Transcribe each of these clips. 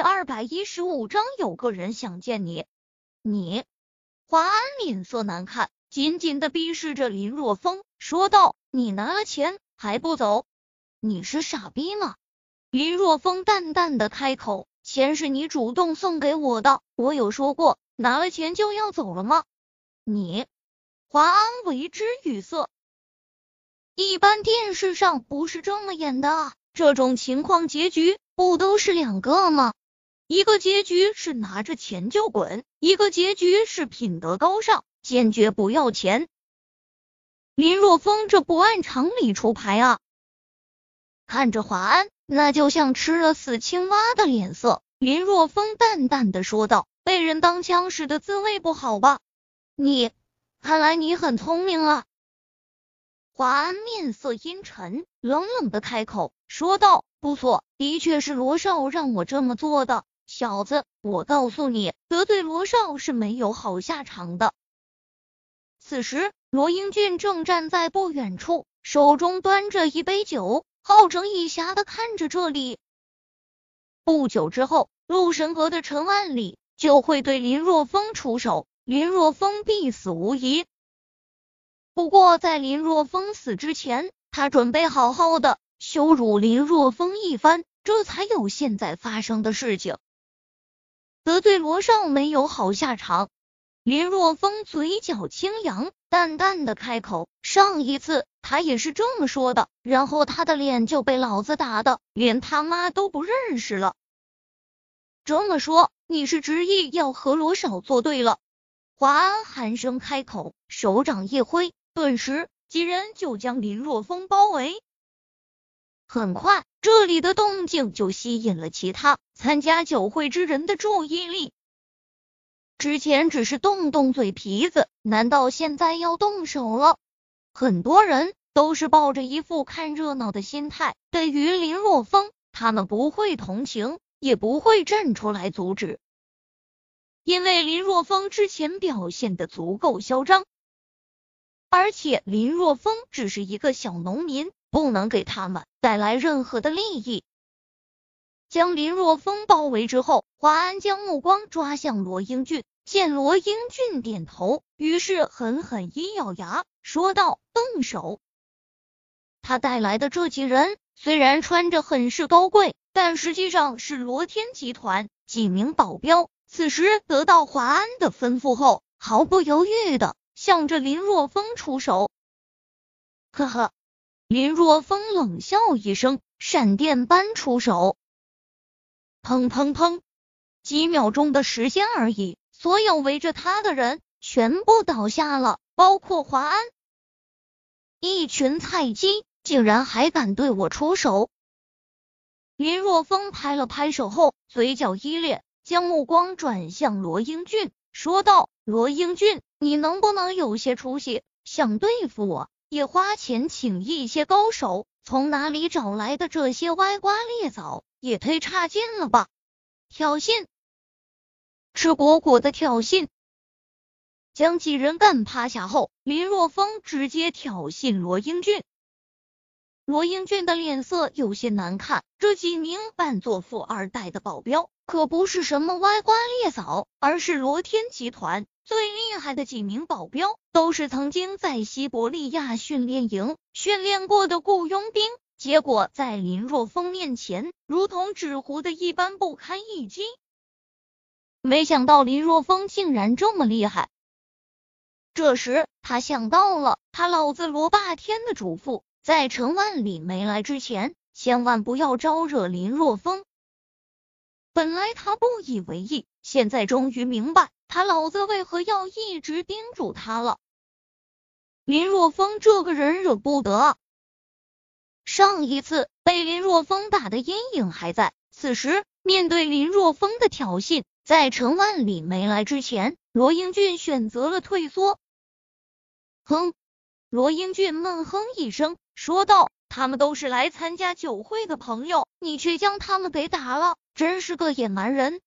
第二百一十五章，有个人想见你。你，华安脸色难看，紧紧的逼视着林若风，说道：“你拿了钱还不走？你是傻逼吗？”林若风淡淡的开口：“钱是你主动送给我的，我有说过拿了钱就要走了吗？”你，华安为之语塞。一般电视上不是这么演的。这种情况结局不都是两个吗？一个结局是拿着钱就滚，一个结局是品德高尚，坚决不要钱。林若风这不按常理出牌啊！看着华安那就像吃了死青蛙的脸色，林若风淡淡的说道：“被人当枪使的滋味不好吧？你，看来你很聪明啊。”华安面色阴沉，冷冷的开口说道：“不错，的确是罗少让我这么做的。小子，我告诉你，得罪罗少是没有好下场的。”此时，罗英俊正站在不远处，手中端着一杯酒，好整以暇的看着这里。不久之后，陆神阁的陈万里就会对林若风出手，林若风必死无疑。不过，在林若风死之前，他准备好好的羞辱林若风一番，这才有现在发生的事情。得罪罗少没有好下场。林若风嘴角轻扬，淡淡的开口：“上一次他也是这么说的，然后他的脸就被老子打的连他妈都不认识了。这么说，你是执意要和罗少作对了？”华安寒声开口，手掌一挥。顿时，几人就将林若风包围。很快，这里的动静就吸引了其他参加酒会之人的注意力。之前只是动动嘴皮子，难道现在要动手了？很多人都是抱着一副看热闹的心态，对于林若风，他们不会同情，也不会站出来阻止，因为林若风之前表现的足够嚣张。而且林若风只是一个小农民，不能给他们带来任何的利益。将林若风包围之后，华安将目光抓向罗英俊，见罗英俊点头，于是狠狠一咬牙，说道：“动手！”他带来的这几人虽然穿着很是高贵，但实际上是罗天集团几名保镖。此时得到华安的吩咐后，毫不犹豫的。向着林若风出手，呵呵，林若风冷笑一声，闪电般出手，砰砰砰，几秒钟的时间而已，所有围着他的人全部倒下了，包括华安。一群菜鸡，竟然还敢对我出手！林若风拍了拍手后，嘴角一咧，将目光转向罗英俊，说道：“罗英俊。”你能不能有些出息？想对付我，也花钱请一些高手，从哪里找来的这些歪瓜裂枣？也忒差劲了吧！挑衅，赤果果的挑衅！将几人干趴下后，林若风直接挑衅罗英俊。罗英俊的脸色有些难看，这几名扮作富二代的保镖可不是什么歪瓜裂枣，而是罗天集团。最厉害的几名保镖都是曾经在西伯利亚训练营训练过的雇佣兵，结果在林若风面前如同纸糊的一般不堪一击。没想到林若风竟然这么厉害。这时他想到了他老子罗霸天的嘱咐，在陈万里没来之前，千万不要招惹林若风。本来他不以为意，现在终于明白。他老子为何要一直叮嘱他了？林若风这个人惹不得。上一次被林若风打的阴影还在。此时面对林若风的挑衅，在陈万里没来之前，罗英俊选择了退缩。哼！罗英俊闷哼一声，说道：“他们都是来参加酒会的朋友，你却将他们给打了，真是个野蛮人。”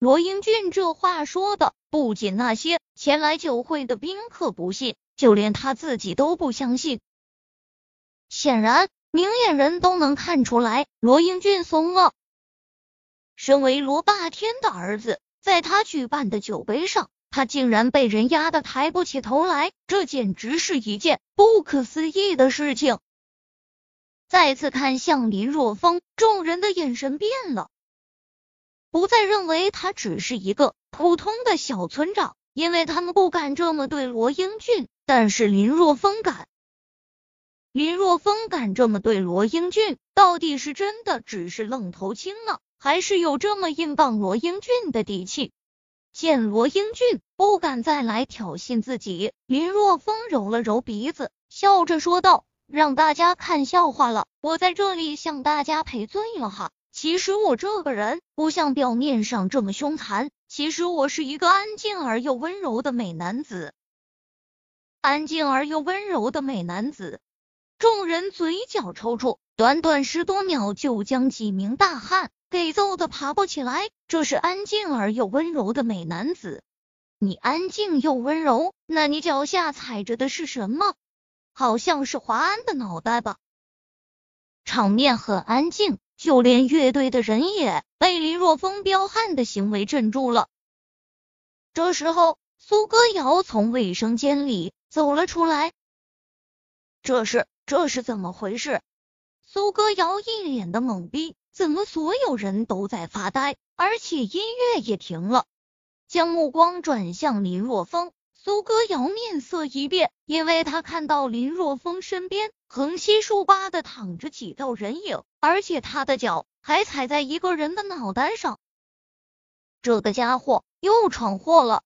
罗英俊这话说的，不仅那些前来酒会的宾客不信，就连他自己都不相信。显然，明眼人都能看出来，罗英俊怂了。身为罗霸天的儿子，在他举办的酒杯上，他竟然被人压得抬不起头来，这简直是一件不可思议的事情。再次看向林若风，众人的眼神变了，不再认为他只是一个普通的小村长，因为他们不敢这么对罗英俊，但是林若风敢。林若风敢这么对罗英俊，到底是真的只是愣头青呢，还是有这么硬杠罗英俊的底气？见罗英俊不敢再来挑衅自己，林若风揉了揉鼻子，笑着说道：“让大家看笑话了，我在这里向大家赔罪了哈。其实我这个人不像表面上这么凶残，其实我是一个安静而又温柔的美男子。安静而又温柔的美男子。”众人嘴角抽搐，短短十多秒就将几名大汉给揍得爬不起来。这是安静而又温柔的美男子。你安静又温柔，那你脚下踩着的是什么？好像是华安的脑袋吧。场面很安静，就连乐队的人也被林若风彪悍的行为镇住了。这时候，苏歌瑶从卫生间里走了出来。这是。这是怎么回事？苏歌瑶一脸的懵逼，怎么所有人都在发呆，而且音乐也停了？将目光转向林若风，苏歌瑶面色一变，因为他看到林若风身边横七竖八的躺着几道人影，而且他的脚还踩在一个人的脑袋上。这个家伙又闯祸了！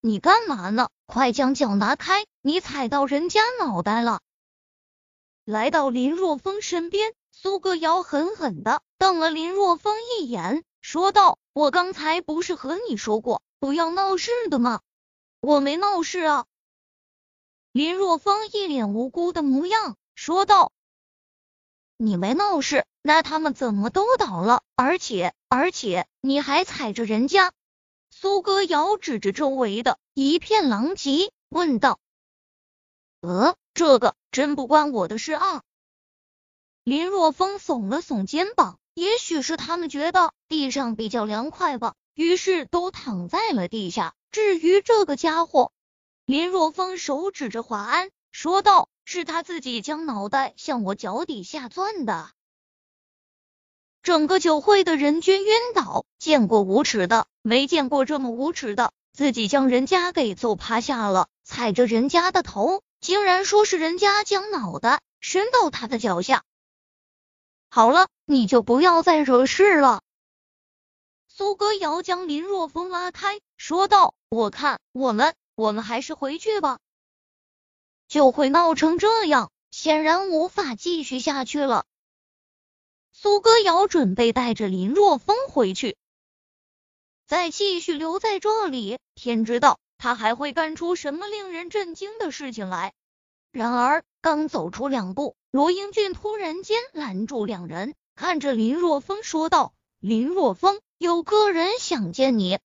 你干嘛呢？快将脚拿开！你踩到人家脑袋了！来到林若风身边，苏歌瑶狠狠的瞪了林若风一眼，说道：“我刚才不是和你说过不要闹事的吗？我没闹事啊。”林若风一脸无辜的模样，说道：“你没闹事，那他们怎么都倒了？而且，而且你还踩着人家。”苏歌瑶指着周围的一片狼藉，问道：“呃？”这个真不关我的事啊！林若风耸了耸肩膀，也许是他们觉得地上比较凉快吧，于是都躺在了地下。至于这个家伙，林若风手指着华安说道：“是他自己将脑袋向我脚底下钻的。”整个酒会的人均晕倒，见过无耻的，没见过这么无耻的，自己将人家给揍趴下了，踩着人家的头。竟然说是人家将脑袋伸到他的脚下。好了，你就不要再惹事了。苏歌瑶将林若风拉开，说道：“我看我们，我们还是回去吧。就会闹成这样，显然无法继续下去了。”苏歌瑶准备带着林若风回去，再继续留在这里，天知道。他还会干出什么令人震惊的事情来？然而，刚走出两步，罗英俊突然间拦住两人，看着林若风说道：“林若风，有个人想见你。”